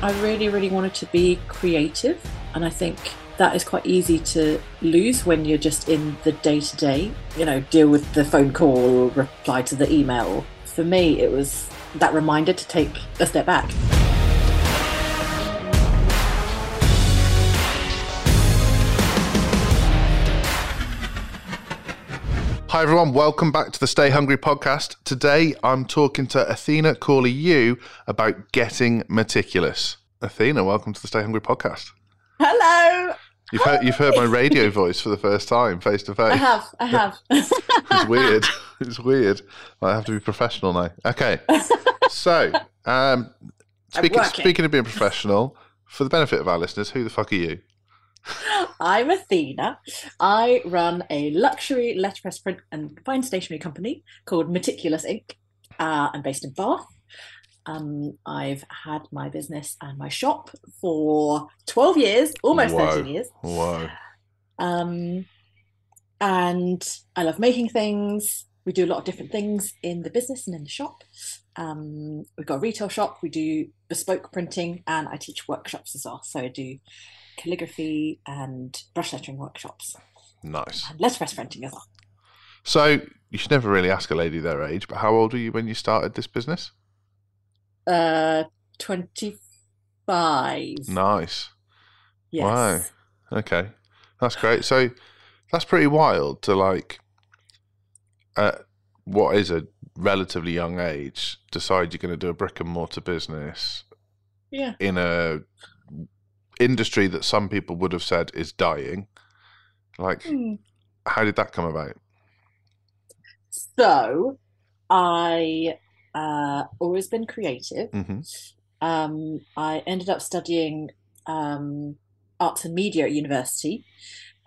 I really, really wanted to be creative, and I think that is quite easy to lose when you're just in the day to day, you know, deal with the phone call or reply to the email. For me, it was that reminder to take a step back. Hi everyone, welcome back to the Stay Hungry podcast. Today I'm talking to Athena Cauley-Yu about getting meticulous. Athena, welcome to the Stay Hungry podcast. Hello. You've heard you've heard my radio voice for the first time, face to face. I have. I have. It's weird. It's weird. I have to be professional now. Okay. So, um, speaking speaking of being professional, for the benefit of our listeners, who the fuck are you? I'm Athena. I run a luxury letterpress print and fine stationery company called Meticulous Ink. Uh, I'm based in Bath. Um, I've had my business and my shop for 12 years, almost Whoa. 13 years. Whoa. Um, and I love making things. We do a lot of different things in the business and in the shop. Um, we've got a retail shop. We do bespoke printing, and I teach workshops as well. So I do calligraphy and brush lettering workshops, Nice. and letterpress printing as well. So you should never really ask a lady their age, but how old were you when you started this business? Uh, twenty-five. Nice. Yes. Wow. Okay. That's great. So that's pretty wild to like at what is a relatively young age decide you're going to do a brick and mortar business Yeah. in a industry that some people would have said is dying. Like Hmm. how did that come about? So, I uh always been creative. hmm um, I ended up studying um, arts and media at university,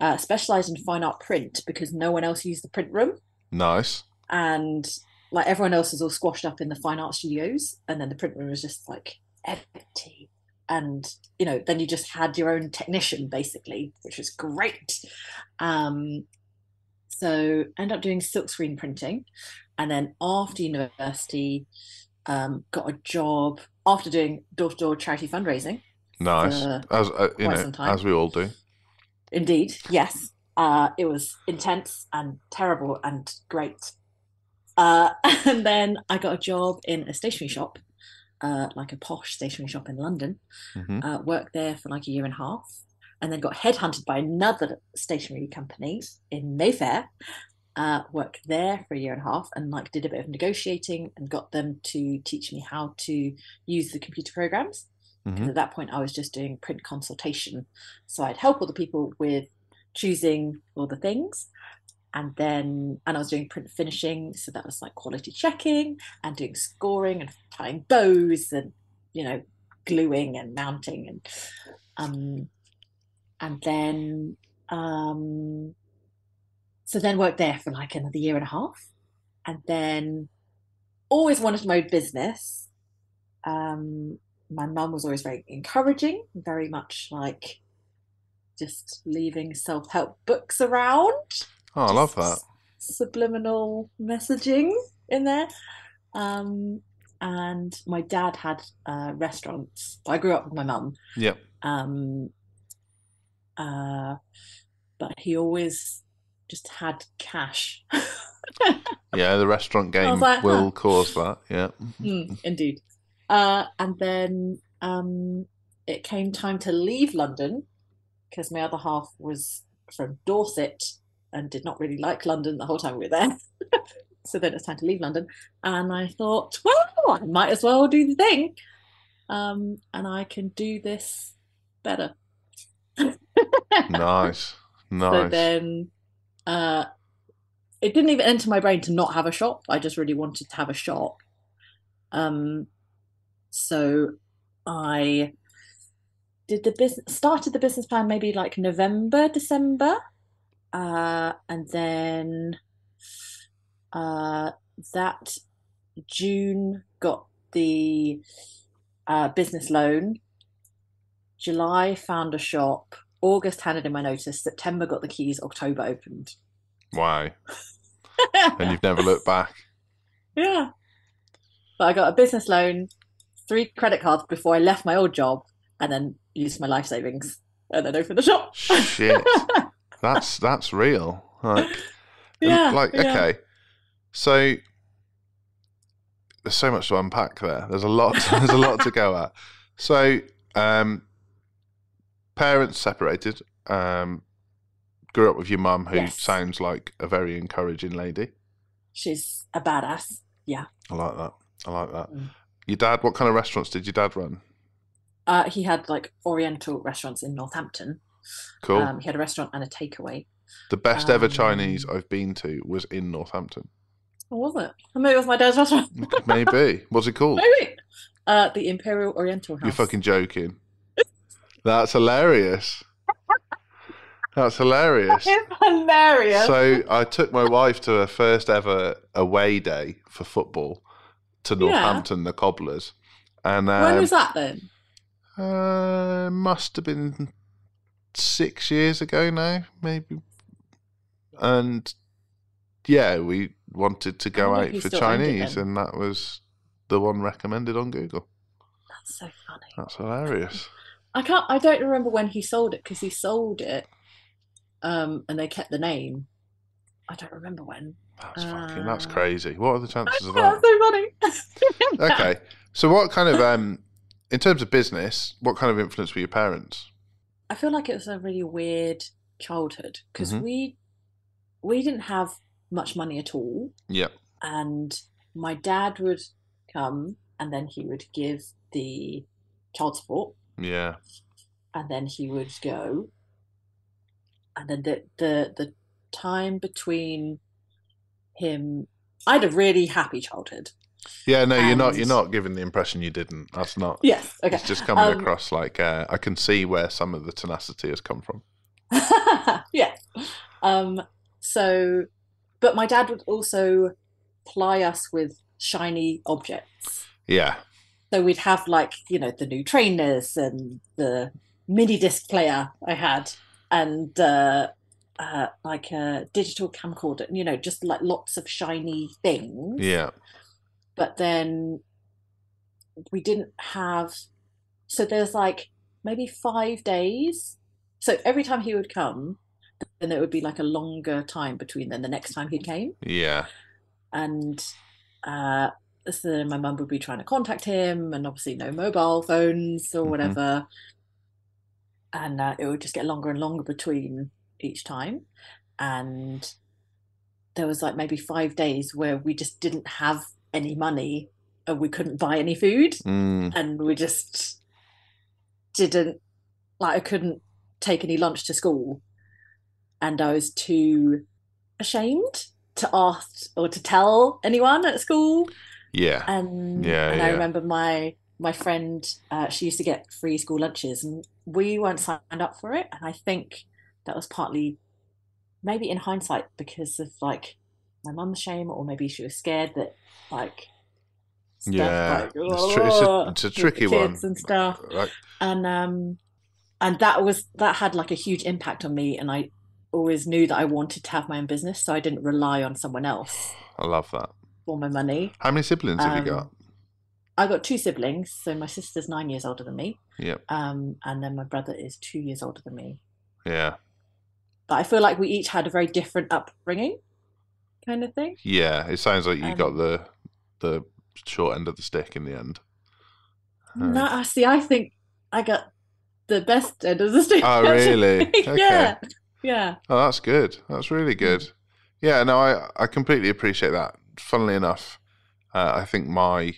uh, specialized in fine art print because no one else used the print room, Nice. and like everyone else was all squashed up in the fine art studios, and then the print room was just like empty. And you know, then you just had your own technician basically, which was great. Um, so end up doing silkscreen printing, and then after university, um, got a job after doing door-to-door charity fundraising. Nice. As uh, you know, as we all do. Indeed, yes. Uh, it was intense and terrible and great. Uh, and then I got a job in a stationery shop, uh, like a posh stationery shop in London. hmm Uh, worked there for like a year and a half, and then got headhunted by another stationery company in Mayfair. Uh, worked there for a year and a half, and like did a bit of negotiating and got them to teach me how to use the computer programs. hmm And at that point, I was just doing print consultation. So I'd help other people with choosing all the things. And then, and I was doing print finishing. So that was like quality checking and doing scoring and tying bows and, you know, gluing and mounting. And, um, and then, um, so then worked there for like another year and a half. And then always wanted my own business. Um, my mum was always very encouraging, very much like just leaving self help books around. Oh, I love that. Subliminal messaging in there. Um, and my dad had uh, restaurants. I grew up with my mum. Yeah. Um, uh, but he always just had cash. Yeah, the restaurant game like, will huh. cause that. Yeah. Mm, indeed. Uh, and then um, it came time to leave London because my other half was from Dorset and did not really like London the whole time we were there. so then it's time to leave London. And I thought, well, I might as well do the thing. Um, and I can do this better. Nice. Nice. So then uh, it didn't even enter my brain to not have a shop. I just really wanted to have a shop. Um, so I did the business, started the business plan maybe like November, December. Uh, and then uh, that June got the uh, business loan. July found a shop. August handed in my notice. September got the keys. October opened. Wow. And you've never looked back. yeah. But I got a business loan three credit cards before I left my old job, and then used my life savings, and then opened the shop. Shit. that's that's real. Like, yeah, like yeah. okay. So there's so much to unpack there. There's a lot. There's a lot to go at. So, um, parents separated. Um, grew up with your mum, who Yes. sounds like a very encouraging lady. She's a badass. Yeah. I like that. I like that. Mm. Your dad. What kind of restaurants did your dad run? Uh, he had like Oriental restaurants in Northampton. Cool. Um, he had a restaurant and a takeaway. the best ever um, Chinese I've been to was in Northampton. Was it? Maybe it was my dad's restaurant. Maybe. What's it called? maybe. Uh, the Imperial Oriental House. You're fucking joking. That's hilarious. That's hilarious. It's hilarious. So I took my wife to her first ever away day for football to Yeah. Northampton, the Cobblers, and when um, was that then? uh, must have been six years ago now, maybe. And yeah, we wanted to go out for still owned it Chinese, and that was the one recommended on Google. That's so funny. That's hilarious. I can't. I don't remember when he sold it because he sold it, um, and they kept the name. I don't remember when. That's fucking. That's Uh, crazy. What are the chances of That's that? so funny. Okay, so what kind of um, in terms of business, what kind of influence were your parents? I feel like it was a really weird childhood because Mhm. we we didn't have much money at all, Yeah, and my dad would come and then he would give the child support, yeah, and then he would go, and then the the the time between him, I had a really happy childhood. Yeah. No, you're not. You're not giving the impression you didn't. That's not. Yes, okay. It's just coming Um, across like uh, I can see where some of the tenacity has come from. yeah. Um, so, but my dad would also ply us with shiny objects. Yeah, So we'd have like, you know, the new trainers and the mini disc player I had and uh, uh, like a digital camcorder, you know, just like lots of shiny things. yeah, But then we didn't have, so there's like maybe five days. So every time he would come, then there would be like a longer time between then the next time he came yeah, and uh, so then my mum would be trying to contact him, and obviously no mobile phones or Mhm. whatever, and uh, it would just get longer and longer between each time, and there was like maybe five days where we just didn't have any money and we couldn't buy any food, mm, and we just didn't like I couldn't take any lunch to school, and I was too ashamed to ask or to tell anyone at school. yeah, And Yeah, and yeah. I remember my my friend, uh, she used to get free school lunches, and we weren't signed up for it. And I think that was partly, maybe in hindsight, because of like my mum's shame, or maybe she was scared that like. stuff Yeah. like, It's tr- it's a- "Oh," it's a the tricky one. and stuff Like, and um and that was that had like a huge impact on me and i always knew that i wanted to have my own business so i didn't rely on someone else I love that. for my money How many siblings have you Um, got? i got two siblings so my sister's nine years older than me Yeah. um and then my brother is two years older than me Yeah, but i feel like we each had a very different upbringing kind of thing yeah. It sounds like you got Um, the the short end of the stick in the end. Um, no I see i think i got the best end of the stick Oh, really? Okay. yeah yeah Oh, that's good. That's really good. Yeah, no, I, I completely appreciate that. Funnily enough, uh, I think my,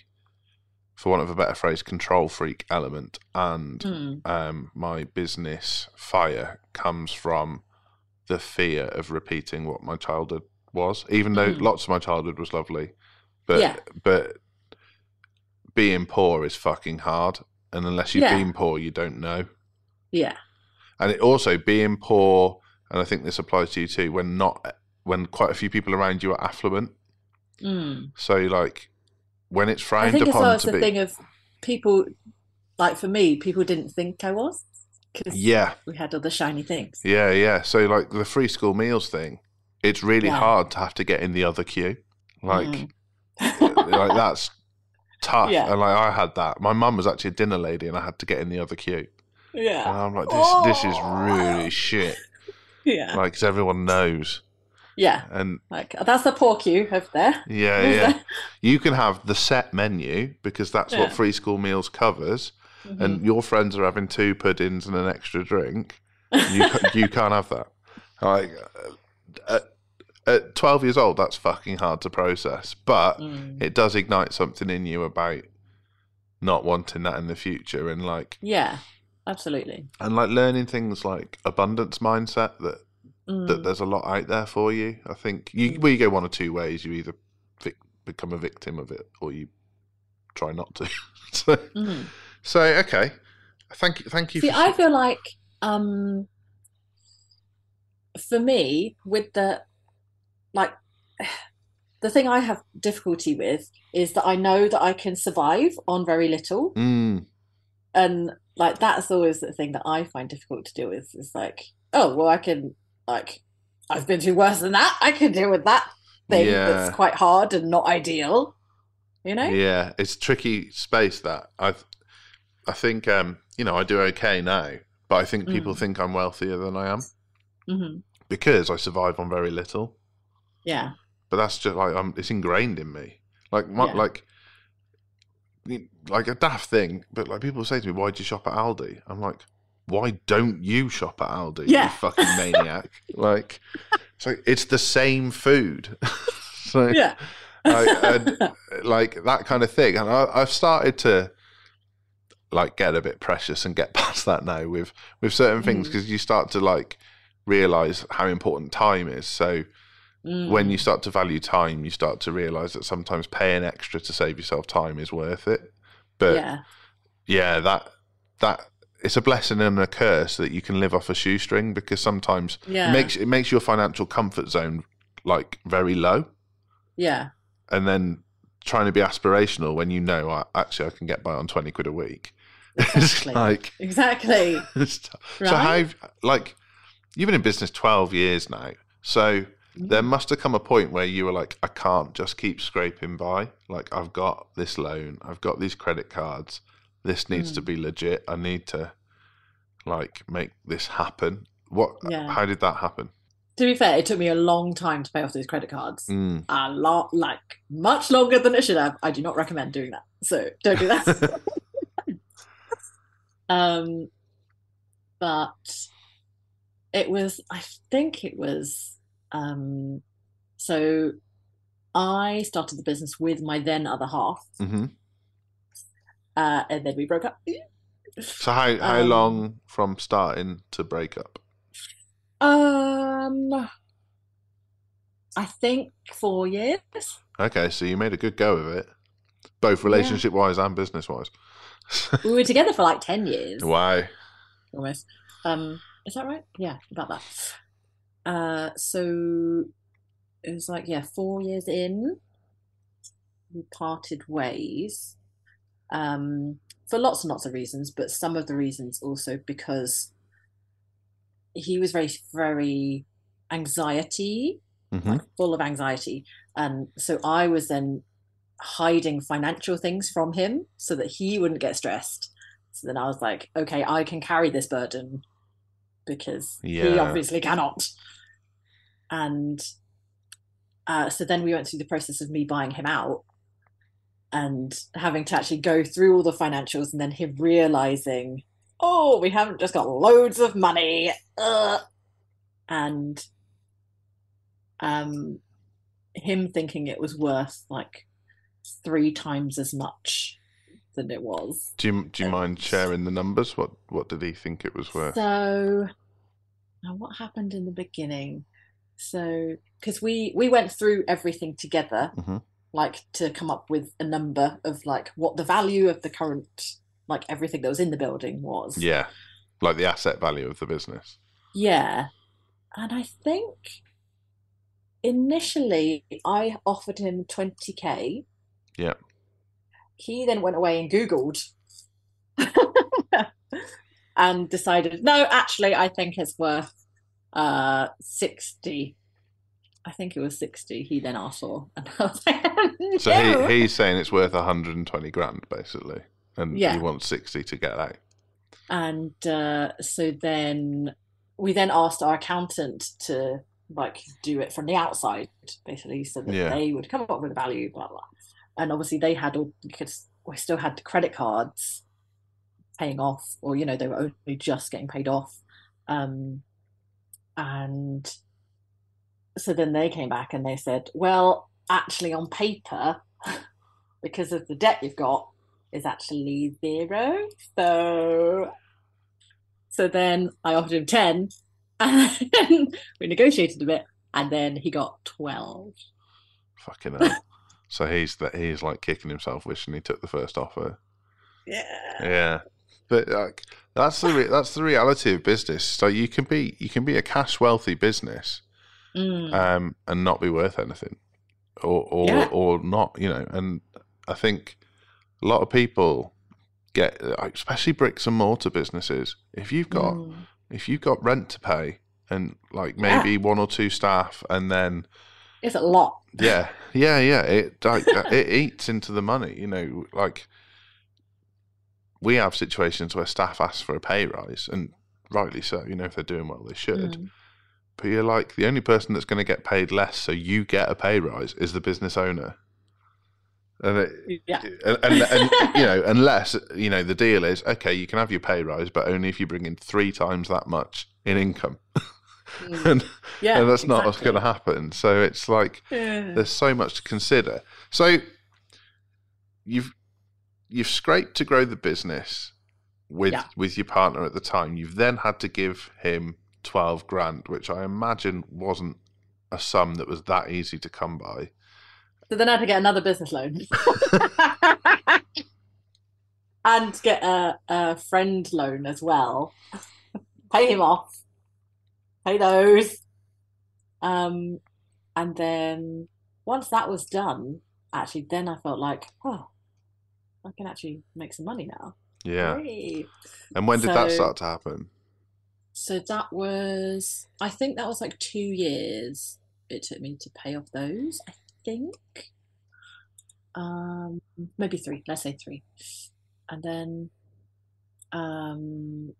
for want of a better phrase, control freak element and Mm. um, my business fire comes from the fear of repeating what my childhood was, even though Mm. lots of my childhood was lovely. But Yeah. but being poor is fucking hard, and unless you've Yeah. been poor, you don't know. yeah And it also being poor, and I think this applies to you too. When not, when quite a few people around you are affluent, Mm. so like when it's I frowned think upon as to the be, thing of people, like for me, people didn't think I was because yeah, we had other shiny things. yeah, yeah. So like the free school meals thing, it's really Yeah. hard to have to get in the other queue. Like, Mm. like that's tough. Yeah. And like I had that. My mum was actually a dinner lady, and I had to get in the other queue. And Yeah. I'm like, this this is really Oh. shit. Yeah. Like, because everyone knows. Yeah. And Like that's the poor queue over there. yeah, yeah. You can have the set menu because that's Yeah. what free school meals covers. Mhm. And your friends are having two puddings and an extra drink. You you can't have that. Like uh, at, at 12 years old, that's fucking hard to process. But Mm. it does ignite something in you about not wanting that in the future and like Yeah. Absolutely. and like learning things like abundance mindset that Mm. that there's a lot out there for you. I think you well you go one or two ways. You either vic- become a victim of it or you try not to. so, Mm. so okay, thank you, thank you. See, I feel like um for me, with the like the thing I have difficulty with is that I know that I can survive on very little. Mm, And like that's always the thing that I find difficult to deal with is like, oh well I can like I've been through worse than that. I can deal with that thing Yeah. that's quite hard and not ideal. You know? yeah, it's tricky space that I. I think um, you know I do okay now, but I think people Mm. think I'm wealthier than I am hmm because I survive on very little. Yeah. but that's just like um, it's ingrained in me. Like my, Yeah. like like a daft thing, but like people say to me, "Why do you shop at Aldi?" I'm like, "Why don't you shop at Aldi? Yeah. You fucking maniac!" like, it's like it's the same food. so Yeah. I- and, like that kind of thing, and I, I've started to like get a bit precious and get past that now with with certain things Mm. because you start to like realize how important time is. So when Mm. you start to value time, you start to realize that sometimes paying extra to save yourself time is worth it. But yeah, yeah. that that it's a blessing and a curse that you can live off a shoestring because sometimes Yeah. it makes it makes your financial comfort zone like very low, Yeah. and then trying to be aspirational when you know "I- actually I can get by on twenty quid a week. Exactly. like Exactly. t- Right? so how like you've been in business twelve years now, so there Mm. must have come a point where you were like, I can't just keep scraping by. Like, I've got this loan, I've got these credit cards. This needs to Mm. be legit. I need to like make this happen. What? Yeah. How did that happen? To be fair, it took me a long time to pay off these credit cards. Mm, A lot, like much longer than it should have. I do not recommend doing that. So don't do that. um, but it was, I think it was, um, so I started the business with my then other half, hmm uh, and then we broke up. So how how Um, long from starting to break up? Um, I think four years. Okay, so you made a good go of it, both relationship wise and business wise. We were together for like 10 years. Why? almost. Um, is that right? Yeah, about that. Uh, so it was like, yeah, four years in, we parted ways. Um, for lots and lots of reasons, but some of the reasons also because he was very, very anxiety, hmm like full of anxiety. And so I was then hiding financial things from him so that he wouldn't get stressed. So then I was like, okay, I can carry this burden because he obviously cannot. And uh, so then we went through the process of me buying him out and having to actually go through all the financials and then him realizing, oh, we haven't just got loads of money. Ugh. And um, him thinking it was worth like three times as much than it was. Do you do you mind sharing the numbers? What what did he think it was worth? So, now what happened in the beginning? So, because we we went through everything together, Mhm. like to come up with a number of like what the value of the current, like everything that was in the building was. Yeah, like the asset value of the business. Yeah. And I think initially I offered him 20k. Yeah. He then went away and Googled and decided, no, actually, I think it's worth uh 60. I think it was 60 he then asked for. And I was like, no. So he, he's saying it's worth 120 grand basically, and Yeah. he wants 60 to get out. and uh, so then we then asked our accountant to like do it from the outside basically so that Yeah. they would come up with a value blah blah and obviously they had all because we still had the credit cards paying off or you know they were only just getting paid off um and so then they came back and they said well actually on paper because of the debt you've got is actually zero so so then I offered him 10 and we negotiated a bit and then he got 12 Fucking hell. So he's that he's like kicking himself, wishing he took the first offer. yeah Yeah, but like that's the re- that's the reality of business. So you can be you can be a cash wealthy business, Mm. um, and not be worth anything, or or Yeah. or not, you know. And I think a lot of people get, especially bricks and mortar businesses. If you've got Mm. if you've got rent to pay and like Yeah. maybe one or two staff, and then it's a lot yeah, yeah, yeah. It like it eats into the money. You know, like we have situations where staff ask for a pay rise, and rightly so. You know, if they're doing well, they should. Mm. But you're like the only person that's going to get paid less, so you get a pay rise, is the business owner. And it, yeah and, and, and you know, unless you know the deal is okay, you can have your pay rise, but only if you bring in three times that much in income, Mm. and, yeah and that's not what's going to happen. So it's like Yeah. there's so much to consider. So you've you've scraped to grow the business with Yeah. with your partner at the time. You've then had to give him twelve grand, which I imagine wasn't a sum that was that easy to come by. So then I had to get another business loan. and get a, a friend loan as well. Pay him off. Pay those. Um, and then once that was done, actually, then I felt like, oh, I can actually make some money now. Yeah. And when did that start to happen? So that was, I think that was like two years it took me to pay off those, I think. Um, maybe three, let's say three. And then, um,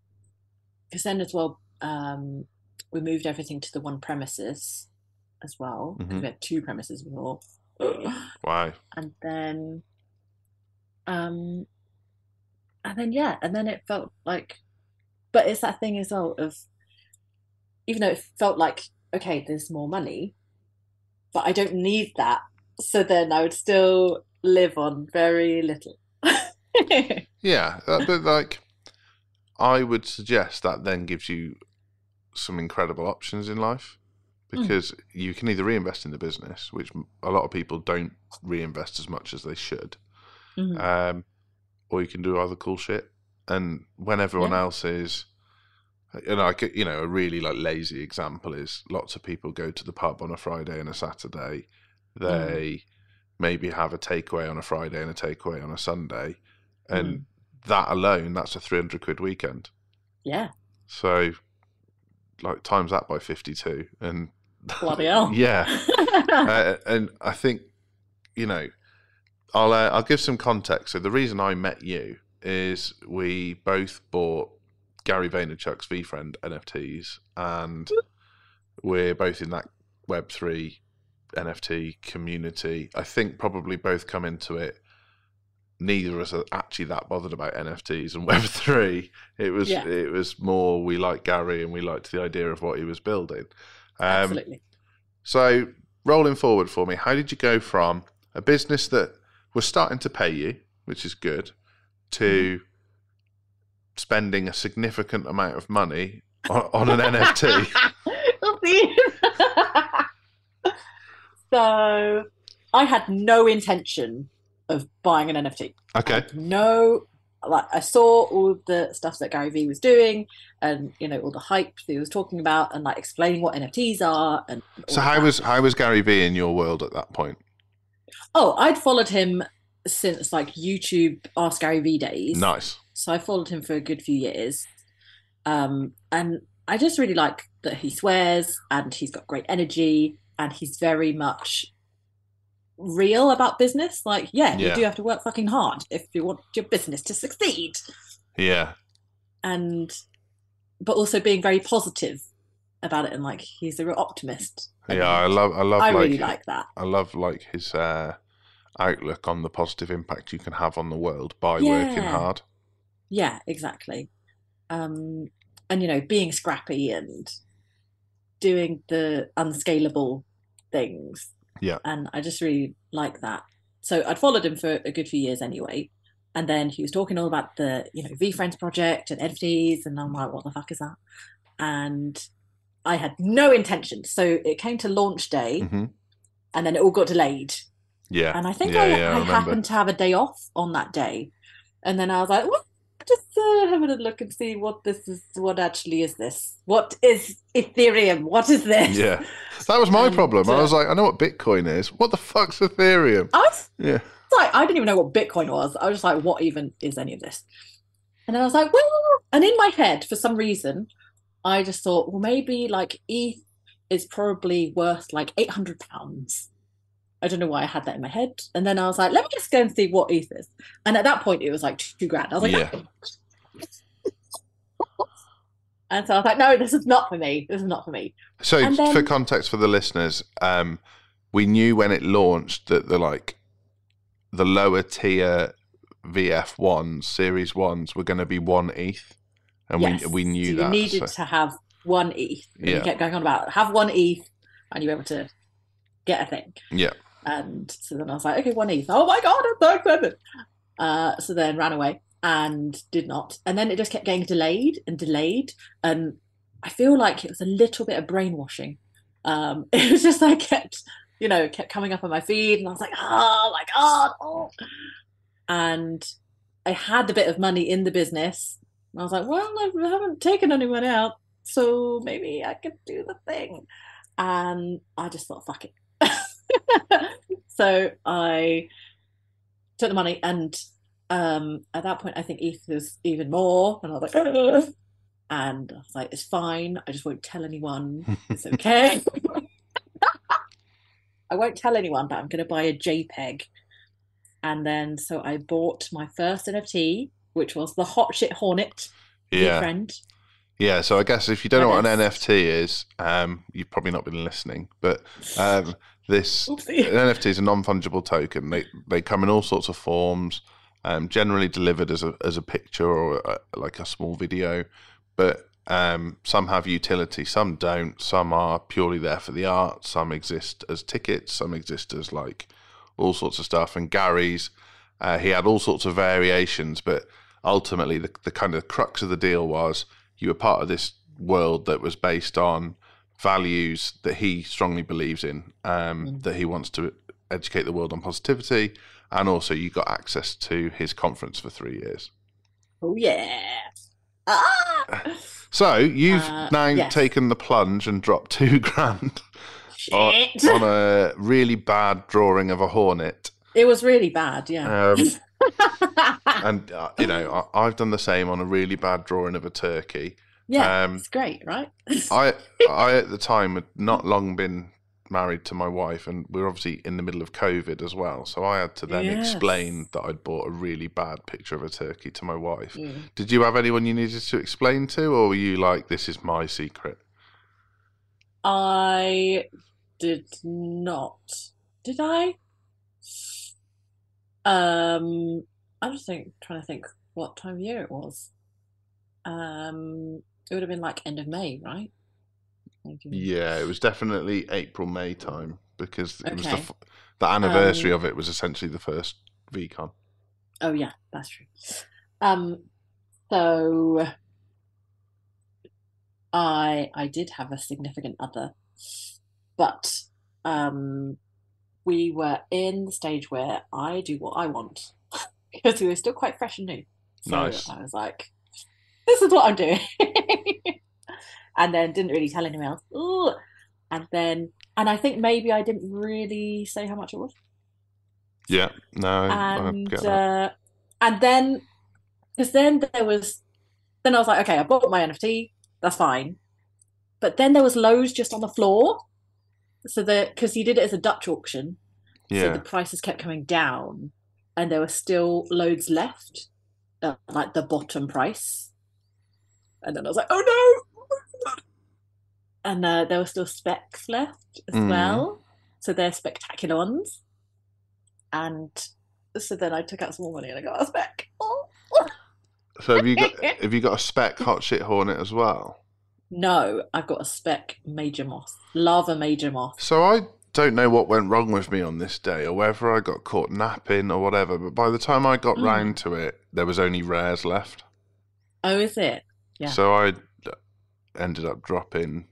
because then as well, um, we moved everything to the one premises as well, because Mhm. we had two premises before. Why? and then um and then yeah and then it felt like but it's that thing as well of even though it felt like okay there's more money but I don't need that so then I would still live on very little Yeah, but like, I would suggest that then gives you some incredible options in life because you can either reinvest in the business, which a lot of people don't reinvest as much as they should, Mhm. um, or you can do other cool shit. And when everyone Yeah. else is, you know, like you know, a really like lazy example is lots of people go to the pub on a Friday and a Saturday. They maybe have a takeaway on a Friday and a takeaway on a Sunday, and that alone, that's a three hundred quid weekend. yeah So, like times that by fifty-two, and bloody hell yeah, uh, and I think you know, I'll uh, I'll give some context. So the reason I met you is we both bought Gary Vaynerchuk's VeeFriend NFTs, and we're both in that Web three NFT community. I think probably both come into it. Neither of us are actually that bothered about NFTs and Web three. It was Yeah. it was more we liked Gary and we liked the idea of what he was building. Um, absolutely so, rolling forward for me, how did you go from a business that was starting to pay you, which is good, to spending a significant amount of money on, on an NFT? so I had no intention of buying an NFT. Okay. no like I saw all the stuff that Gary Vee was doing and you know all the hype that he was talking about and like explaining what NFTs are and So how that. was how was Gary Vee in your world at that point? oh I'd followed him since like YouTube Ask Gary Vee days Nice. so I followed him for a good few years um and I just really like that he swears and he's got great energy and he's very much real about business. Like, yeah, Yeah. you do have to work fucking hard if you want your business to succeed. Yeah. And but also being very positive about it and like he's a real optimist. Yeah. I love. I love. I like, really like that. I love like his uh, outlook on the positive impact you can have on the world by working hard. Yeah, exactly. Um, and you know, being scrappy and doing the unscalable things. Yeah. And I just really like that. So I'd followed him for a good few years anyway. And then he was talking all about the, you know, VeeFriends project and NFTs, and I'm like, what the fuck is that? And I had no intention. So it came to launch day, hmm and then it all got delayed. Yeah. And I think Yeah, I, yeah, I I happened to have a day off on that day. And then I was like, well, just uh, having a look and see what this is. What actually is this? What is Ethereum? What is this? Yeah. That was my And, problem. I uh, was like, I know what Bitcoin is. What the fuck's Ethereum? I was Yeah. like, I didn't even know what Bitcoin was. I was just like, what even is any of this? And then I was like, well, and in my head, for some reason, I just thought, well, maybe like ETH is probably worth like 800 pounds. I don't know why I had that in my head. And then I was like, let me just go and see what ETH is. And at that point, it was like two grand. I was like, Yeah. and so I was like, no, this is not for me. This is not for me. So, And for context for the listeners, um, we knew when it launched that the like the lower tier VF ones, Series ones, were going to be one ETH, and yes. we we knew so that. You needed so- to have one ETH. And Yeah. You kept going on about have one ETH, and you were able to get a thing. yeah, And so then I was like, okay, one ETH. Oh my god, it's so expensive. Uh, so then ran away and did not. And then it just kept getting delayed and delayed. And I feel like it was a little bit of brainwashing. Um, it was just I kept, you know, kept coming up on my feed, and I was like, oh my god. Oh. And I had a bit of money in the business. And I was like, well, I haven't taken anyone out, so maybe I could do the thing. And I just thought, fuck it. so I took the money, and um, at that point, I think ETH was even more, and I was like, "Ugh." and I was like, it's fine. I just won't tell anyone. It's okay. I won't tell anyone, but I'm going to buy a JPEG. And then, so I bought my first NFT, which was the Hot Shit Hornet, yeah, friend. Yeah. So I guess if you don't know what an NFT is, um, you've probably not been listening, but um, this Oopsie. an NFT is a non-fungible token. They they come in all sorts of forms, um, generally delivered as a as a picture or a, like a small video, but um, some have utility, some don't. Some are purely there for the art. Some exist as tickets. Some exist as like all sorts of stuff. And Gary's, uh, he had all sorts of variations, but ultimately the the kind of crux of the deal was you were part of this world that was based on values that he strongly believes in, um, Mm. that he wants to educate the world on positivity, and also you got access to his conference for three years. Oh, yeah. Ah! So you've Uh, now yes. taken the plunge and dropped two grand on, on a really bad drawing of a hornet. It was really bad, yeah. Um, and uh, you know, I, I've done the same on a really bad drawing of a turkey. yeah, um, it's great, right? I I at the time had not long been married to my wife, and we were obviously in the middle of COVID as well. So I had to then Yes. explain that I'd bought a really bad picture of a turkey to my wife. Mm. Did you have anyone you needed to explain to, or were you like, "This is my secret"? I did not. Did I? Um, I'm just think, trying to think what time of year it was. Um, it would have been like end of May, right? Maybe. Yeah, it was definitely April May time because it was the the anniversary Um, of it was essentially the first VeeCon. Oh yeah, that's true. Um, so I I did have a significant other, but um, we were in the stage where I do what I want because we were still quite fresh and new. So Nice. I was like, this is what I'm doing. and then didn't really tell anyone else. Ooh. And then, and I think maybe I didn't really say how much it was. Yeah, no, and uh, and then because then there was then I was like, okay, I bought my NFT, that's fine. But then there was loads just on the floor. So the because he did it as a Dutch auction, so the prices kept coming down, and there were still loads left, uh, like the bottom price. And then I was like, oh no! And uh, there were still specs left as Mm. well, so they're spectacular ones. And so then I took out some more money and I got a spec. Oh. So have you got have you got a spec hot shit hornet as well? No, I've got a spec major moth, lava major moth. So I don't know what went wrong with me on this day, or whether I got caught napping or whatever. But by the time I got Mm. round to it, there was only rares left. Oh, is it? Yeah. So I ended up dropping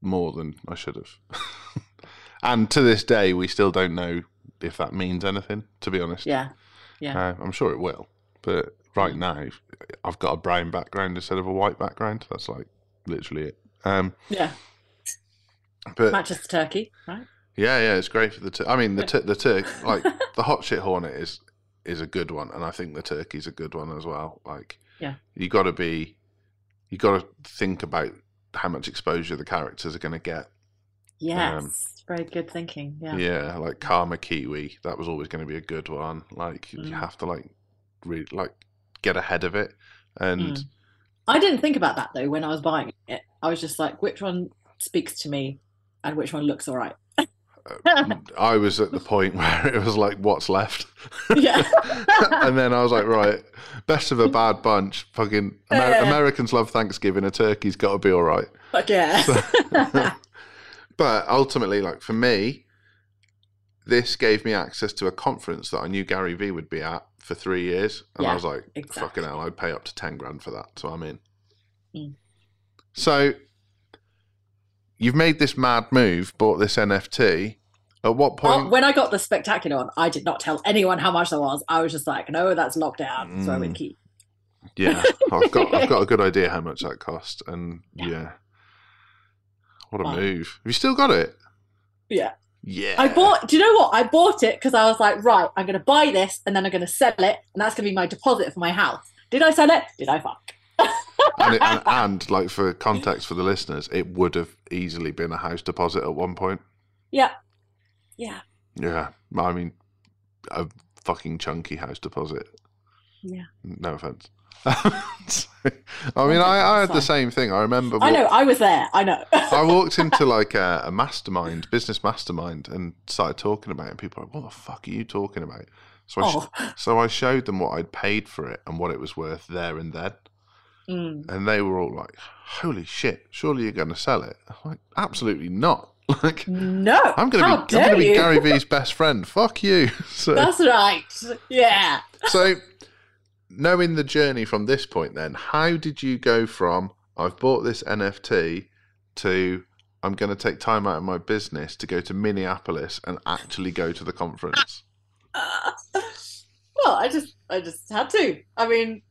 more than I should have. and to this day, we still don't know if that means anything. To be honest, Yeah, yeah. Uh, I'm sure it will. But right now, I've got a brown background instead of a white background. That's like literally it. Um, yeah. but Matches the turkey, right? Yeah, yeah, it's great for the. Tur- I mean, the tur- the turk like the hot shit hornet is is a good one, and I think the turkey's a good one as well. Like, Yeah. you got to be, you got to think about how much exposure the characters are going to get. Yes, very good thinking. Yeah. Yeah, like Karma Kiwi, that was always going to be a good one. Like, you Mm. have to like, really like get ahead of it, and Mm. I didn't think about that though when I was buying it. I was just like, which one speaks to me and which one looks all right. Uh, I was at the point where it was like, what's left? Yeah. and then I was like, right, best of a bad bunch. Fucking Amer- Yeah. Americans love Thanksgiving. A turkey's got to be all right. Fuck yeah. But ultimately, like for me, this gave me access to a conference that I knew Gary Vee would be at for three years, and I was like, exactly. fucking hell, I'd pay up to ten grand for that, so I'm in. Mm. So you've made this mad move, bought this NFT. At what Well, point? when I got the spectacular one, I did not tell anyone how much that was. I was just like, no, that's locked down. So I Mm. would keep. Yeah, I've got I've got a good idea how much that cost, and Yeah. yeah, what a Wow. move! Have you still got it? Yeah. Yeah, I bought, do you know what? I bought it because I was like, right, I'm going to buy this and then I'm going to sell it. And that's going to be my deposit for my house. Did I sell it? Did I fuck? and, it, and, and like for context for the listeners, it would have easily been a house deposit at one point. Yeah. Yeah. Yeah, I mean, a fucking chunky house deposit. Yeah. No offense. I mean, I, I had the same thing. I remember. I know. I was there. I know. I walked into like a, a mastermind, business mastermind, and started talking about it. And people were like, "What the fuck are you talking about?" So I, sh- oh. so I showed them what I'd paid for it and what it was worth there and then, Mm. and they were all like, "Holy shit! Surely you're going to sell it?" I'm like, "Absolutely not!" Like, No. I'm going to be, I'm going to be? Gary Vee's best friend. Fuck you. So, That's right. Yeah. so knowing the journey from this point, then how did you go from I've bought this NFT to I'm going to take time out of my business to go to Minneapolis and actually go to the conference? Uh, well, I just, I just had to. I mean,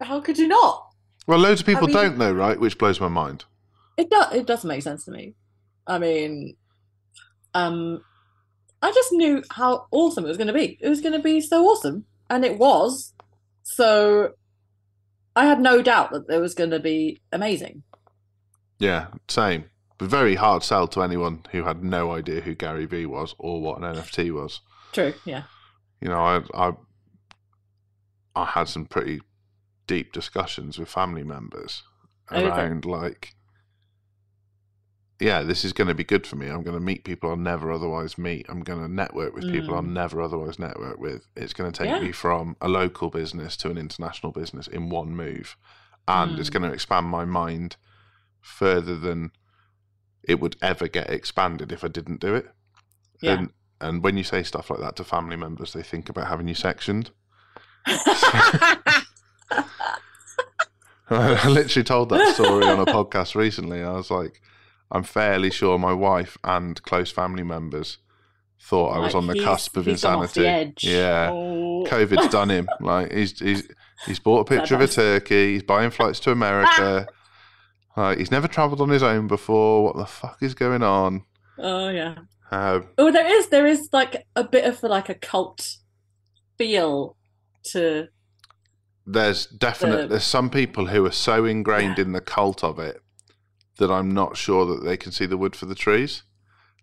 how could you not? Well, loads of people mean- don't know, right? Which blows my mind. It does. It doesn't make sense to me. I mean, um, I just knew how awesome it was going to be. It was going to be so awesome, and it was. So, I had no doubt that it was going to be amazing. Yeah, same. But very hard sell to anyone who had no idea who Gary Vee was or what an NFT was. True. Yeah. You know, I I I had some pretty deep discussions with family members Okay. around like yeah, this is going to be good for me. I'm going to meet people I'll never otherwise meet. I'm going to network with people I'll Mm. never otherwise network with. It's going to take Yeah. me from a local business to an international business in one move. And it's Mm. going to expand my mind further than it would ever get expanded if I didn't do it. Yeah. And and when you say stuff like that to family members, they think about having you sectioned. I literally told that story on a podcast recently. I was like, I'm fairly sure my wife and close family members thought I was on the cusp of he's gone off the insanity. edge. Yeah. Oh. COVID's done him. Like he's he's he's bought a picture of a turkey. He's buying flights to America. like he's never travelled on his own before. What the fuck is going on? Oh yeah. Uh, Oh, there is there is like a bit of like a cult feel to there's definitely The- there's some people who are so ingrained in the cult of it that I'm not sure that they can see the wood for the trees.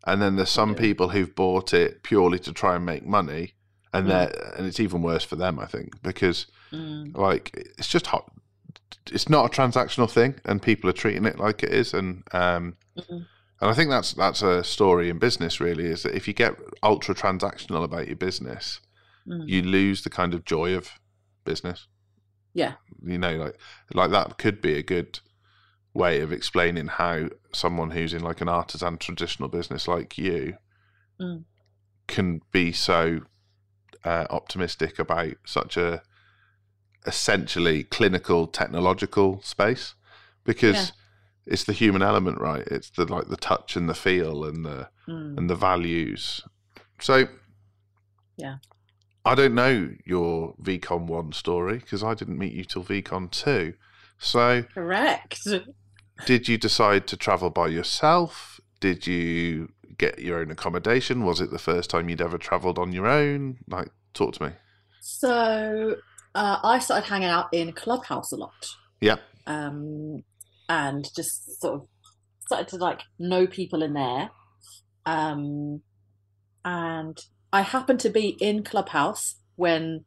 and then there's some Yeah. people who've bought it purely to try and make money, and Mm. they're and it's even worse for them, I think, because Mm. like it's just hot. It's not a transactional thing, and people are treating it like it is, and um, Mhm. and I think that's that's a story in business. Really, is that if you get ultra transactional about your business, Mm. you lose the kind of joy of business. Yeah. you know, like like that could be a good way of explaining how someone who's in like an artisan traditional business like you Mm. can be so uh, optimistic about such a essentially clinical technological space because Yeah. it's the human element right it's the like the touch and the feel and the Mm. and the values so Yeah. i don't know your VeeCon 1 story because i didn't meet you till VeeCon 2 so Correct. Did you decide to travel by yourself did you get your own accommodation was it the first time you'd ever traveled on your own like talk to me So uh, I started hanging out in Clubhouse a lot. Yeah. Um, and just sort of started to like know people in there. Um, and I happened to be in Clubhouse when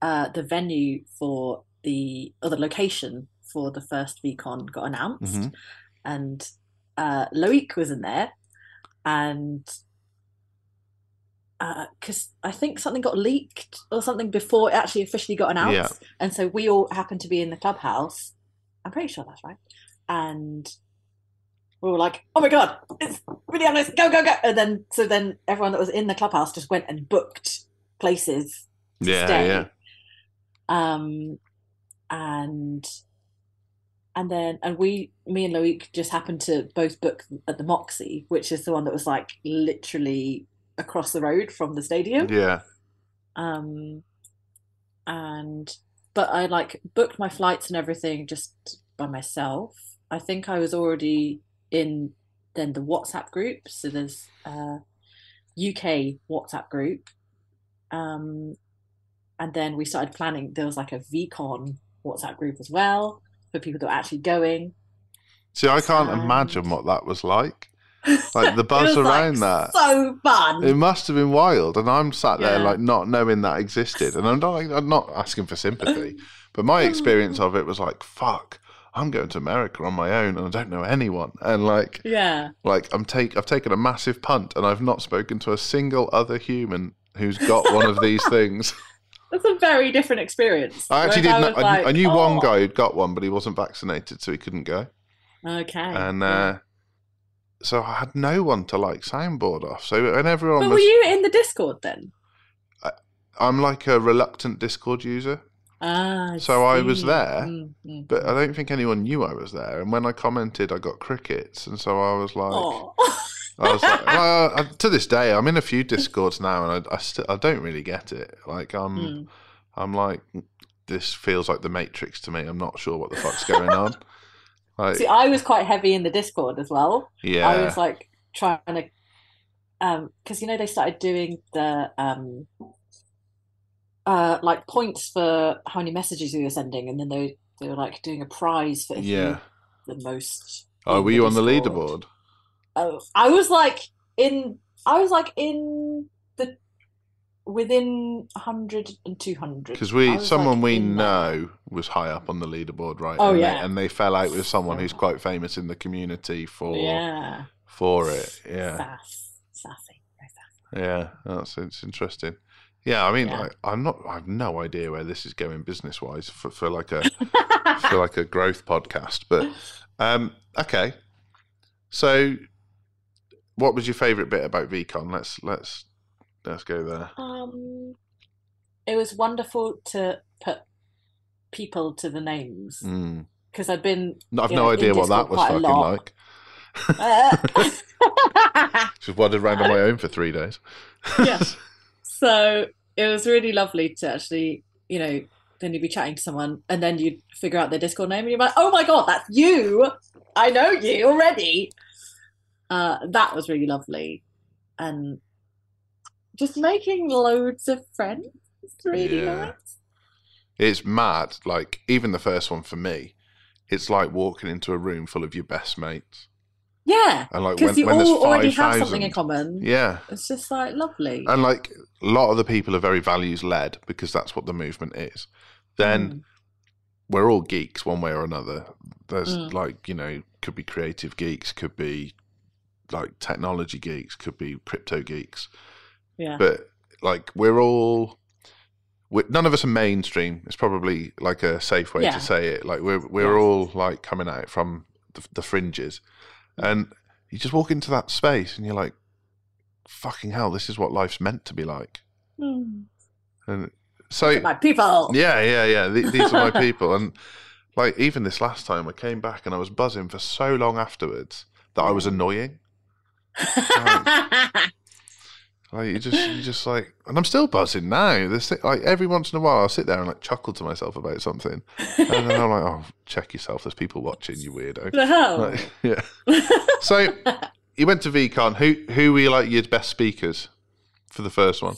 uh, the venue for the other location for the first VeeCon got announced, Mhm. and uh, Loic was in there, and because I think something got leaked or something before it actually officially got announced, Yeah. and so we all happened to be in the clubhouse. I'm pretty sure that's right, and we were like, "Oh my god, it's really nice! Go, go, go!" And then so then everyone that was in the clubhouse just went and booked places yeah yeah Um, and and then and we, me and Loic, just happened to both book at the Moxie, which is the one that was like literally across the road from the stadium. yeah Um, and but I like booked my flights and everything just by myself. I think I was already in then the WhatsApp group. So there's a UK WhatsApp group. Um, and then we started planning. There was like a VeeCon WhatsApp group as well for people that are actually going. see i can't imagine what that was like like the buzz was, like, around that So fun. It must have been wild, and I'm sat there Yeah. like not knowing that existed, and I'm not I'm not asking for sympathy, but my experience of it was like, fuck, I'm going to America on my own, and I don't know anyone, and like yeah. like I'm take I've taken a massive punt, and I've not spoken to a single other human who's got one of these things. That's a very different experience. I actually Whereas didn't. I, like, I knew one "Oh, guy who'd got one, but he wasn't vaccinated, so he couldn't go, Okay. and uh, so I had no one to like soundboard off. So when everyone But was, were you in the Discord then? I'm like a reluctant Discord user. Ah, I So I was there, Mm, mm, But I mm. don't think anyone knew I was there. And when I commented, I got crickets, and so I was like, Aw. I was like, well, I, to this day, I'm in a few discords now, and I, I still, I don't really get it. Like, I'm, Mm. I'm like, this feels like the Matrix to me. I'm not sure what the fuck's going on. Like, See, I was quite heavy in the Discord as well. yeah, I was like trying to, um, because you know they started doing the um, uh, like points for how many messages you were sending, and then they they were like doing a prize for if you yeah. the most. Oh, were you on the leaderboard? Oh, I was like in. I was like in the within 100 and 200. Because we, someone like, we know was high up on the leaderboard, right? Oh, and yeah. they, and they fell out with someone who's quite famous in the community for Yeah. for it. Yeah. Sass. Sassy. Yeah, that's it's interesting. Yeah, I mean, Yeah. like, I'm not. I have no idea where this is going business wise for, for like a for like a growth podcast. But um, okay. So, what was your favourite bit about VeeCon? Let's let's let's go there. Um, it was wonderful to put people to the names Mm. because I've been I've no in idea what that was fucking like. uh, Just wandered around on my own for three days. Yeah. so it was really lovely to actually, you know, then you'd be chatting to someone and then you'd figure out their Discord name and you're like, oh my God, that's you. I know you already. Uh, that was really lovely. And just making loads of friends. It's really Yeah. nice. It's mad. Like even the first one for me, it's like walking into a room full of your best mates. Yeah, And like because when, you when all already have something in common. yeah, It's just like lovely. and like a lot of the people are very values led because that's what the movement is. Then Mm. we're all geeks one way or another. There's Mm. like you know could be creative geeks, could be like technology geeks, could be crypto geeks, yeah, but like we're all. we none of us are mainstream. It's probably like a safe way Yeah. to say it. Like we're we're all like coming at it from the, the fringes, and you just walk into that space and you're like, "Fucking hell, this is what life's meant to be like." Mm. And so my people. yeah, yeah, yeah. Th- these are my people, and like even this last time, I came back and I was buzzing for so long afterwards that I was annoying. Like you just, you just like, and I'm still buzzing now. This thing, like every once in a while, I'll sit there and like chuckle to myself about something, and then I'm like, "Oh, check yourself. There's people watching, you weirdo." the hell? Like, yeah. So you went to VeeCon. Who who were like your best speakers for the first one?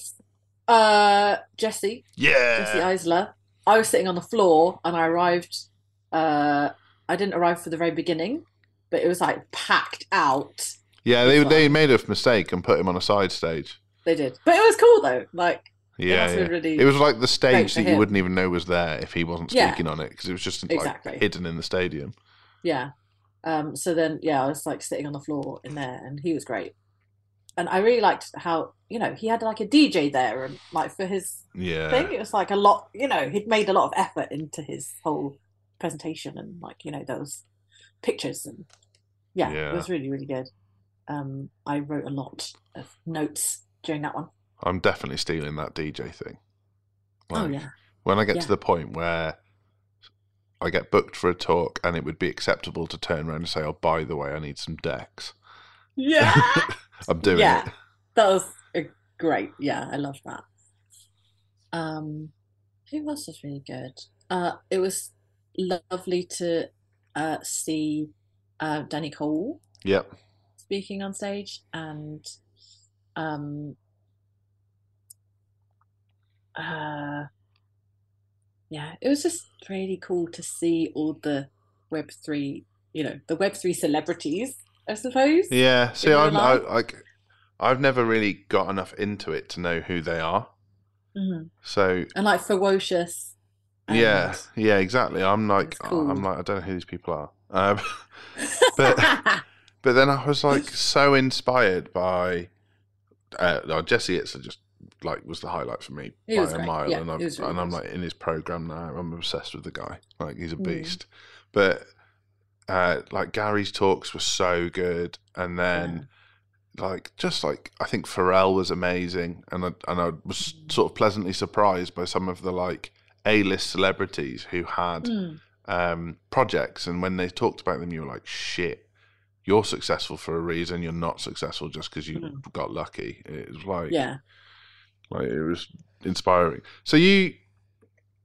uh, Jesse, Yeah. Jesse Itzler. I was sitting on the floor, and I arrived. Uh, I didn't arrive for the very beginning, but it was like packed out. Yeah, they they made a mistake and put him on a side stage. They did, but it was cool though. Like, Yeah, yeah. really it was like the stage that you him. wouldn't even know was there if he wasn't Yeah. speaking on it because it was just like Exactly. hidden in the stadium. yeah. Um, so then, yeah, I was like sitting on the floor in there, and he was great. And I really liked how you know he had like a DJ there, and like for his Yeah, thing, it was like a lot. You know, he'd made a lot of effort into his whole presentation, and like you know those pictures, and yeah, Yeah. it was really really good. Um, I wrote a lot of notes during that one. I'm definitely stealing that DJ thing. oh yeah, When I get Yeah. to the point where I get booked for a talk and it would be acceptable to turn around and say, "Oh, by the way, I need some decks," yeah. I'm doing Yeah. it. That was great. Yeah, I love that. Um, who else was really good? Uh, it was lovely to uh, see uh, Danny Cole Yep. Speaking on stage, and um, uh, yeah, it was just really cool to see all the Web three, you know, the Web three celebrities, I suppose. Yeah. See, i'm I, like i've never really got enough into it to know who they are. Mhm. So And like ferocious. yeah, yeah, exactly. I'm like, cool. I'm like, I don't know who these people are. Um, But- But then I was like so inspired by uh, no, Jesse Itzler just like was the highlight for me He by a mile, Yeah, and, was really and I'm like in his program now. I'm obsessed with the guy. Like he's a Mm. beast. But uh, like Gary's talks were so good, and then like just like I think Pharrell was amazing, and I, and I was Mm. sort of pleasantly surprised by some of the like A-list celebrities who had Mm, um, projects, and when they talked about them, you were like, "Shit, you're successful for a reason. You're not successful just because you Mhm. got lucky." It was like, yeah. like it was inspiring. So you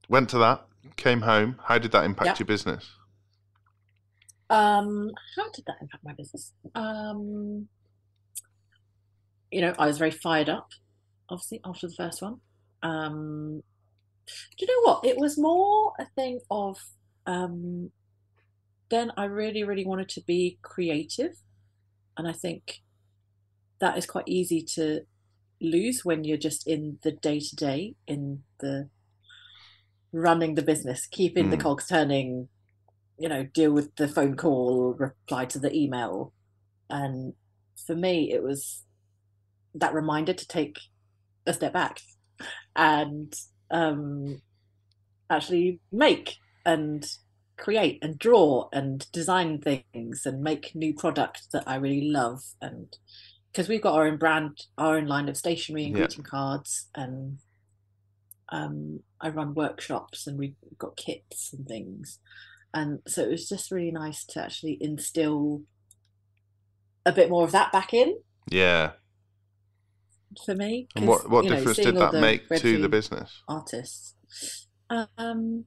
went to that, came home. How did that impact Yep. your business? Um, how did that impact my business? Um, you know, I was very fired up, obviously, after the first one. Um, do you know what? It was more a thing of um, then I really, really wanted to be creative. And I think that is quite easy to lose when you're just in the day to day, in the running the business, keeping the Mm. cogs turning, you know, deal with the phone call, reply to the email. And for me, it was that reminder to take a step back and um, actually make and create and draw and design things and make new products that I really love. And because we've got our own brand, our own line of stationery and Yeah. greeting cards, and um, I run workshops and we've got kits and things. And so it was just really nice to actually instill a bit more of that back in Yeah. for me. And what what you know, difference did that make to the business? artists. Um,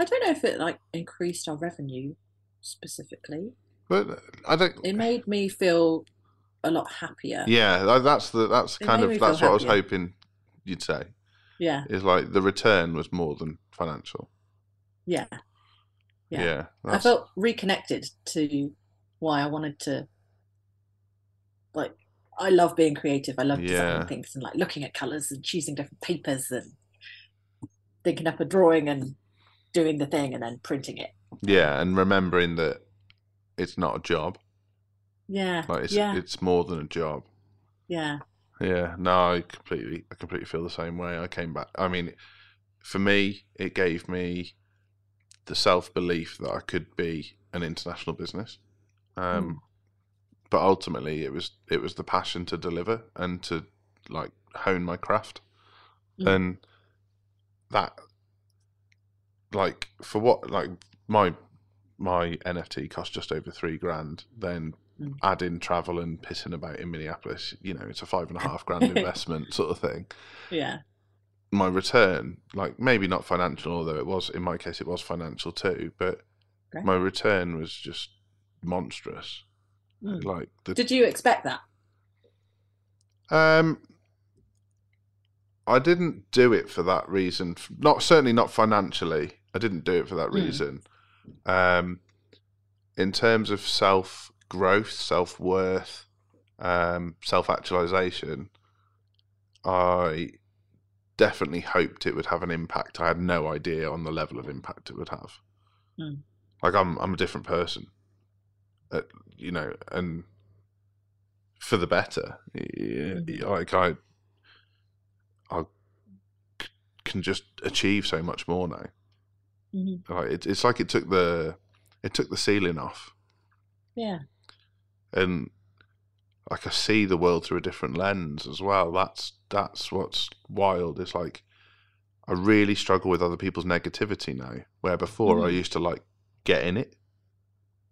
I don't know if it like increased our revenue specifically. But I don't. It made me feel a lot happier. Yeah, that's the that's It kind of that's what I was hoping you'd say. Yeah, Is like the return was more than financial. yeah. Yeah. yeah I felt reconnected to why I wanted to like I love being creative. I love Yeah. designing things and like looking at colours and choosing different papers and thinking up a drawing and doing the thing and then printing it. yeah, and remembering that it's not a job. Yeah. Like it's yeah. it's more than a job. yeah. Yeah, no, I completely, I completely feel the same way. I came back. I mean, for me, it gave me the self belief that I could be an international business. Um, But ultimately, it was it was the passion to deliver and to like hone my craft, Mm. and that like for what like my my NFT cost just over three grand. Then Mm. add in travel and pissing about in Minneapolis, you know, it's a five and a half grand investment sort of thing. Yeah. My return, like maybe not financial, although it was in my case it was financial too, but Okay. my return was just monstrous. Mm. Like the Did you expect that? um I didn't do it for that reason. Not certainly not financially. I didn't do it for that Mm. reason. Um, in terms of self growth, self worth, um, self actualization, I definitely hoped it would have an impact. I had no idea on the level of impact it would have. Mm. Like I'm, I'm a different person, uh, you know, and for the better. Mhm. Like I, I c- can just achieve so much more now. Mhm. Like it, it's like it took the, it took the ceiling off, Yeah. and like I see the world through a different lens as well. That's that's what's wild. It's like I really struggle with other people's negativity now, where before I Mm. used to like get in it.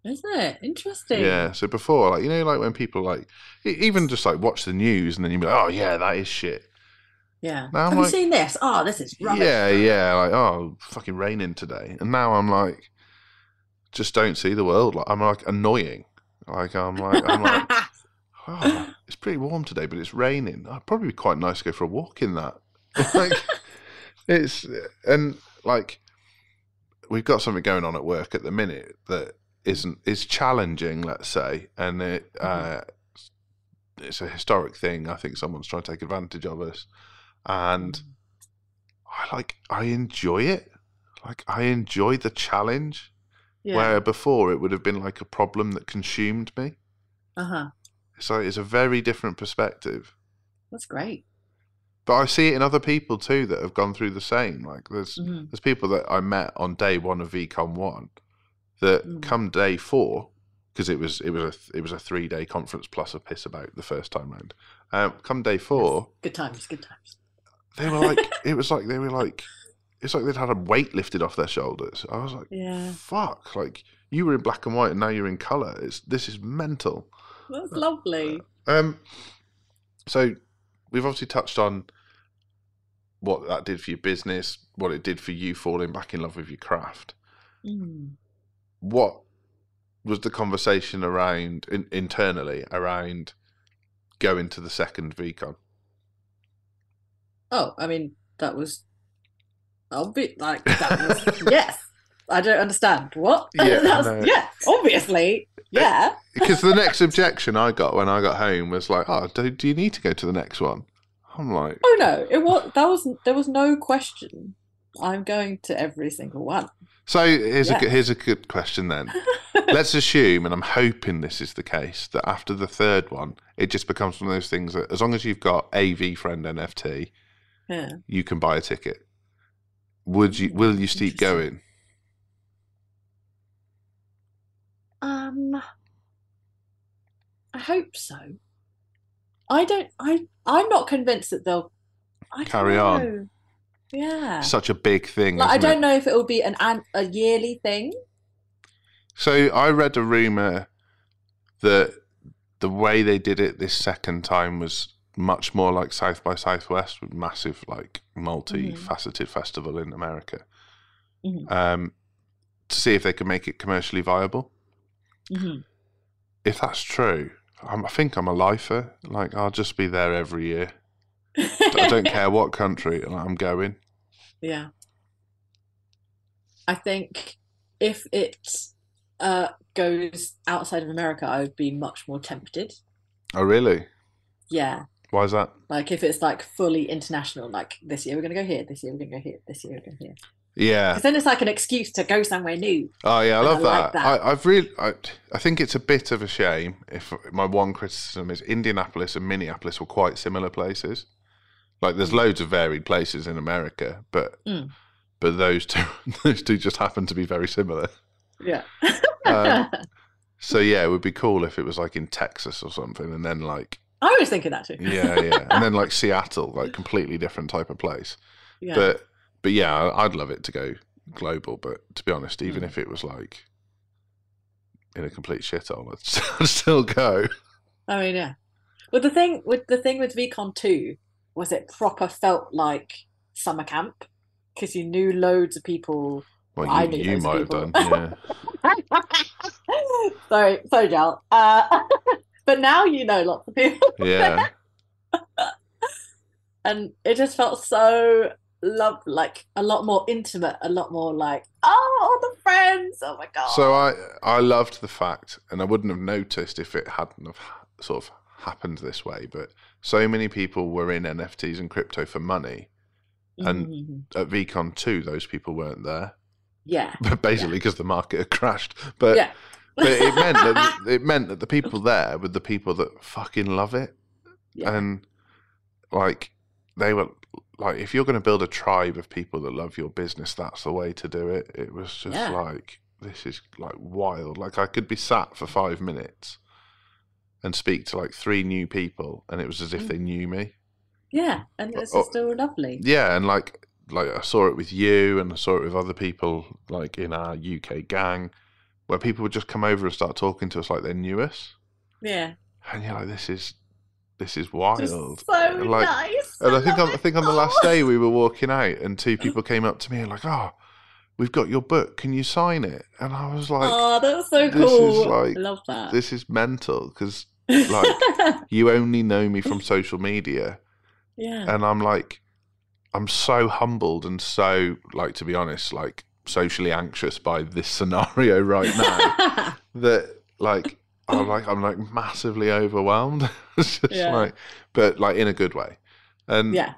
Isn't it? Interesting. Yeah. So before, like you know, like when people like even just like watch the news and then you be like, oh yeah, that is shit. Yeah. Now I'm Have like- you seen this? Oh, this is rubbish. Yeah, yeah. Like oh, fucking raining today, and now I'm like, just don't see the world. Like I'm like annoying. Like I'm like I'm like. Oh, it's pretty warm today, but it's raining. I'd probably be quite nice to go for a walk in that. like, it's and like we've got something going on at work at the minute that isn't is challenging, let's say, and it uh, it's a historic thing. I think someone's trying to take advantage of us, and I like I enjoy it. Like I enjoy the challenge. yeah. Where before it would have been like a problem that consumed me. Uh huh. So it's a very different perspective. That's great. But I see it in other people too that have gone through the same. Like there's Mhm. there's people that I met on day one of VeeCon one that Mm. come day four because it was it was a it was a three day conference plus a piss about the first time round. Um, come day four, Good times. Good times. They were like it was like they were like it's like they'd had a weight lifted off their shoulders. I was like, Yeah. fuck, like you were in black and white and now you're in color. It's this is mental. That's lovely. Um, so we've obviously touched on what that did for your business, what it did for you falling back in love with your craft. Mm. What was the conversation around in, internally around going to the second VeeCon? Oh, I mean, that was obvious. Like that was yes. I don't understand what. Yeah, no. yeah, obviously, yeah. Because the next objection I got when I got home was like, "Oh, do, do you need to go to the next one?" I'm like, Oh no, it was that was there was no question. I'm going to every single one. So here's a Yeah. good, here's a good question then. Let's assume, and I'm hoping this is the case, that after the third one, it just becomes one of those things that as long as you've got a VeeFriend NFT, Yeah. you can buy a ticket. Would you? Will you keep going? Um, I hope so. I don't. I I'm not convinced that they'll I don't Carry on. Yeah. Such a big thing. Like, I isn't it? don't know if it will be an, an a yearly thing. So I read a rumor that the way they did it this second time was much more like South by Southwest, with massive, like multi-faceted festival in America, Mhm. um, to see if they can make it commercially viable. Mhm. If that's true, I'm, I think I'm a lifer. Like I'll just be there every year. I don't care what country I'm going. Yeah. I think if it uh, goes outside of America, I would be much more tempted. Oh, really? Yeah, Why is that? like if it's like fully international, like this year we're gonna go here, this year we're gonna go here, this year we're going to go here. Yeah. Because then it's like an excuse to go somewhere new. Oh yeah, I love I that. like that. I, I've really, I, I think it's a bit of a shame. If my one criticism is Indianapolis and Minneapolis were quite similar places. Like there's Mm. loads of varied places in America, but Mm. but those two those two just happen to be very similar. Yeah. Um, So yeah, it would be cool if it was like in Texas or something, and then like I was thinking that too. yeah, yeah, and then like Seattle, like completely different type of place. yeah. But but yeah, I- I'd love it to go global. But to be honest, even Mm. if it was like in a complete shithole, I'd, I'd still go. I mean, yeah. Well, the thing with the thing with VeeCon two was it proper felt like summer camp because you knew loads of people. Well, I you, knew you might have done. Yeah, sorry, sorry, Joel. Uh, but now you know lots of people, yeah, and it just felt so love, like a lot more intimate, a lot more like oh, all the friends. Oh my god. So I I loved the fact, and I wouldn't have noticed if it hadn't have sort of happened this way. But so many people were in NFTs and crypto for money. and- Mhm. At VeeCon two, those people weren't there, yeah, but basically because the market had crashed. But yeah, but it meant that it meant that the people there were the people that fucking love it, Yeah. and like they were like, if you're going to build a tribe of people that love your business, that's the way to do it. It was just Yeah. like this is like wild. Like I could be sat for five minutes and speak to like three new people, and it was as if Mm. they knew me. yeah, and it's Oh, still lovely. Yeah, and like like I saw it with you, and I saw it with other people like in our UK gang, where people would just come over and start talking to us like they knew us. Yeah, and you're like, this is this is wild. so like, nice. and I think on, I think on the last oh. day we were walking out, and two people came up to me and like, oh, we've got your book. Can you sign it? And I was like, oh, that's so this is cool. like- I love that. this is mental because like- you only know me from social media, yeah, and I'm like, I'm so humbled and so like to be honest, like socially anxious by this scenario right now. that like I'm like I'm like massively overwhelmed. it's just Yeah. like but like in a good way. And yeah.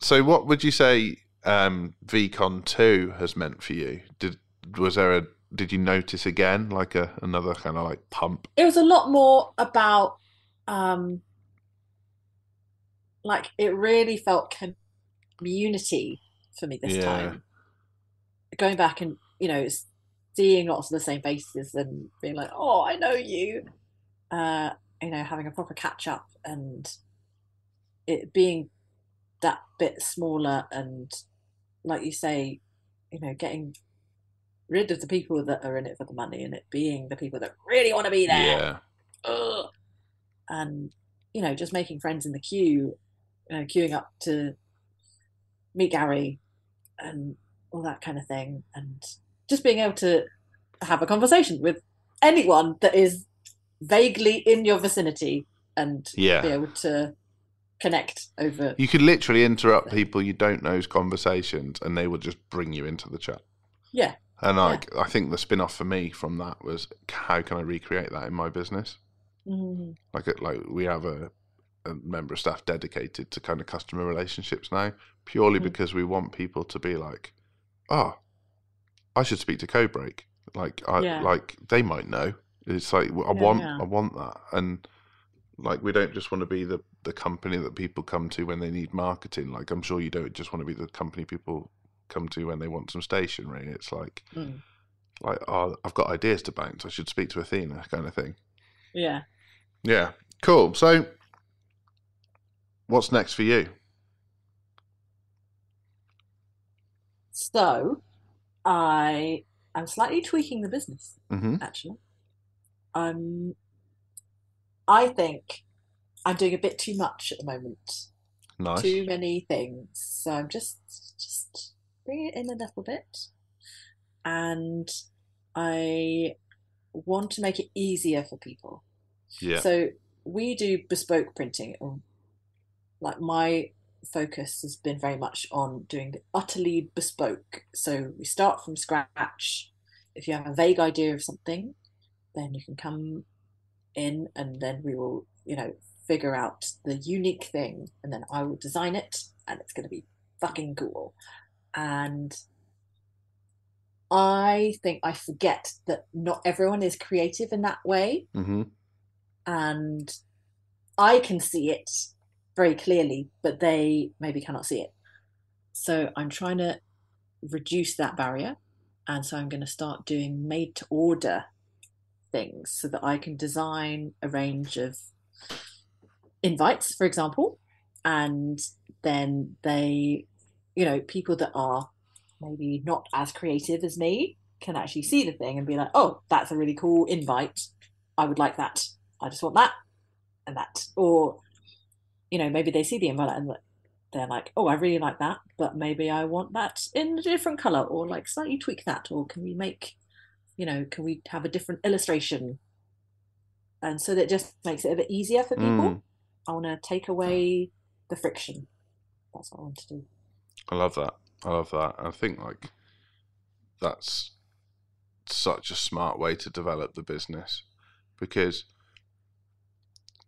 so what would you say um VeeCon two has meant for you? Did was there a did you notice again like a another kind of like pump? It was a lot more about, um, like it really felt community for me this Yeah. time. Going back and you know seeing lots of the same faces and being like, oh, I know you. Uh, you know, having a proper catch up and it being that bit smaller and like you say, you know, getting rid of the people that are in it for the money and it being the people that really want to be there. Yeah. Ugh. And you know, just making friends in the queue, you know, queuing up to meet Gary and all that kind of thing, and just being able to have a conversation with anyone that is vaguely in your vicinity and Yeah. be able to connect over. You could literally interrupt people you don't know's conversations and they will just bring you into the chat. Yeah. And like I think the spin off for me from that was how can I recreate that in my business? Mhm. like like we have a, a member of staff dedicated to kind of customer relationships now purely Mm. because we want people to be like oh i should speak to codebreak like i Yeah. like they might know it's like i Yeah, want yeah. i want that and like we don't just want to be the the company that people come to when they need marketing like i'm sure you don't just want to be the company people come to when they want some stationery it's like Mm. like oh i've got ideas to bounce i should speak to athena kind of thing Yeah. yeah, cool. So, what's next for you? So, I am slightly tweaking the business. hmm actually. Um, I think I'm doing a bit too much at the moment. Nice. Too many things. So I'm just just bring it in a little bit. And I want to make it easier for people. Yeah. So we do bespoke printing. Like my focus has been very much on doing the utterly bespoke. So we start from scratch. If you have a vague idea of something, then you can come in and then we will, you know, figure out the unique thing and then I will design it and it's going to be fucking cool. And I think I forget that not everyone is creative in that way. Mm-hmm. And I can see it very clearly, but they maybe cannot see it. So I'm trying to reduce that barrier. And so I'm going to start doing made to order things so that I can design a range of invites, for example, and then they, you know, people that are maybe not as creative as me can actually see the thing and be like, oh, that's a really cool invite. I would like that. I just want that and that. Or, you know, maybe they see the invite and they're like, oh, I really like that, but maybe I want that in a different color or like slightly tweak that. Or can we make, you know, can we have a different illustration? And so that just makes it a bit easier for people. Mm. I want to take away the friction. That's what I want to do. I love that. I love that. I think like that's such a smart way to develop the business because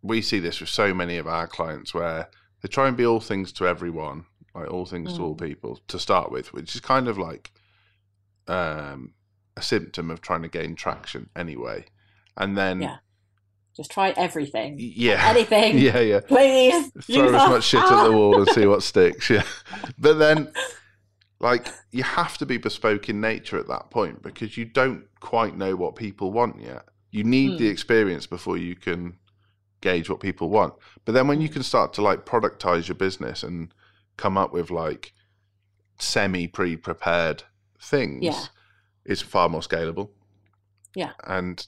we see this with so many of our clients where they try and be all things to everyone, like all things to all Mm. people to start with, which is kind of like um, a symptom of trying to gain traction anyway. And then, Yeah. Just try everything. yeah, Anything. yeah, yeah. Please. throw as us. much shit at the wall and see what sticks. Yeah, but then, like, you have to be bespoke in nature at that point because you don't quite know what people want yet. You need the Mm. experience before you can gauge what people want. But then, when you can start to like productize your business and come up with like semi pre-prepared things, Yeah. it's far more scalable. Yeah. and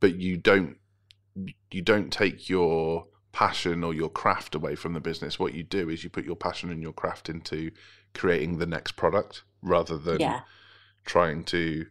but you don't you don't take your passion or your craft away from the business. What you do is you put your passion and your craft into creating the next product rather than Yeah. trying to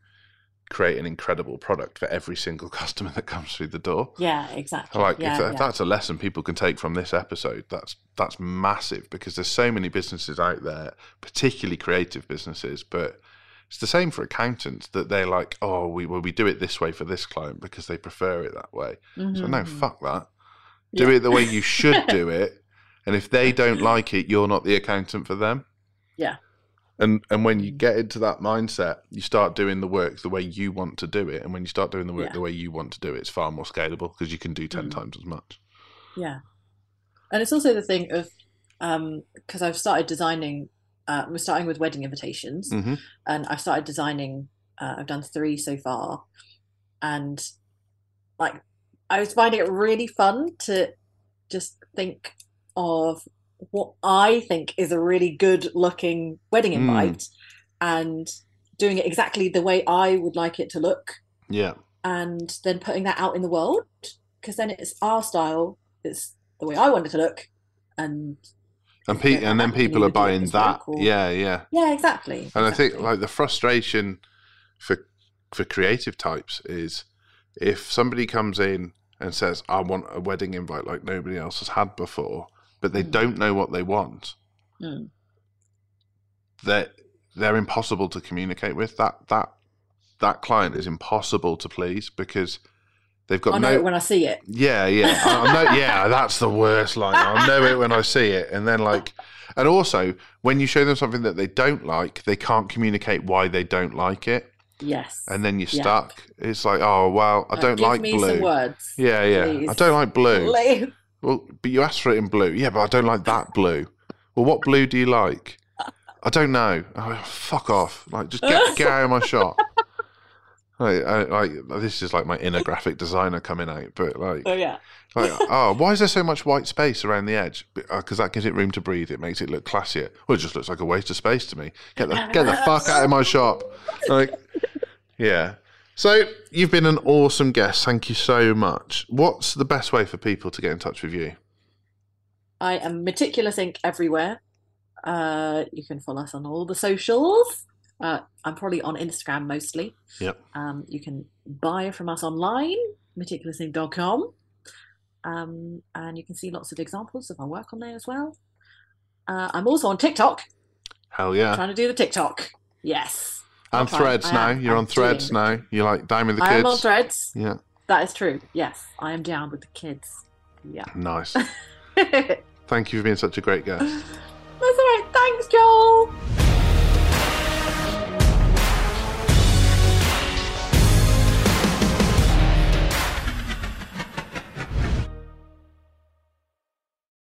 create an incredible product for every single customer that comes through the door. Yeah, exactly. Like yeah, if, that, if that's a lesson people can take from this episode, that's that's massive because there's so many businesses out there, particularly creative businesses, but it's the same for accountants that they're like, oh, we well, we do it this way for this client because they prefer it that way. So no, Mhm. fuck that. Do Yeah. it the way you should do it, and if they don't like it, you're not the accountant for them. Yeah. And and when you Mm. get into that mindset, you start doing the work the way you want to do it, and when you start doing the work Yeah. the way you want to do it, it's far more scalable because you can do ten Mm. times as much. Yeah. And it's also the thing of because I've started designing. Uh, we're starting with wedding invitations, Mhm. and I've started designing. Uh, I've done three so far, and like I was finding it really fun to just think of what I think is a really good looking wedding Mm. invite, and doing it exactly the way I would like it to look, Yeah. and then putting that out in the world because then it's our style it's the way i want it to look and And pe- and then people are buying that. Yeah, yeah. yeah exactly And I think like the frustration for for creative types is if somebody comes in and says, "I want a wedding invite like nobody else has had before," but they Mm. don't know what they want, Mm. that they're impossible to communicate with. That that that client is impossible to please because they've got no. i know no it when i see it Yeah, yeah, I, I know, yeah. That's the worst line. I'll know it when I see it, and then like, and also when you show them something that they don't like, they can't communicate why they don't like it, yes and then you're stuck. It's like, oh well, I don't give like me blue. some words Yeah, yeah. I don't like blue. Please. Well, but you asked for it in blue. Yeah, but I don't like that blue. Well, what blue do you like? I don't know. Oh, fuck off! Like, just get get out of my shop. Like, I, like this is like my inner graphic designer coming out, but like, oh yeah like, oh, why is there so much white space around the edge? Because uh, that gives it room to breathe. It makes it look classier. Well, it just looks like a waste of space to me. Get the get the fuck out of my shop. Like, yeah. So you've been an awesome guest. Thank you so much. What's the best way for people to get in touch with you? i am meticulous ink everywhere uh you can follow us on all the socials uh i'm probably on instagram mostly Yep. um you can buy from us online meticulousink.com um and you can see lots of examples of our work on there as well Uh, I'm also on TikTok, Hell yeah. trying to do the TikTok. Yes. Not threads now. am. You're I'm on threads doing now. You're like down with the kids. I am on threads. Yeah. That is true. Yes, I am down with the kids. Yeah. Nice. Thank you for being such a great guest. That's all right. Thanks, Joel.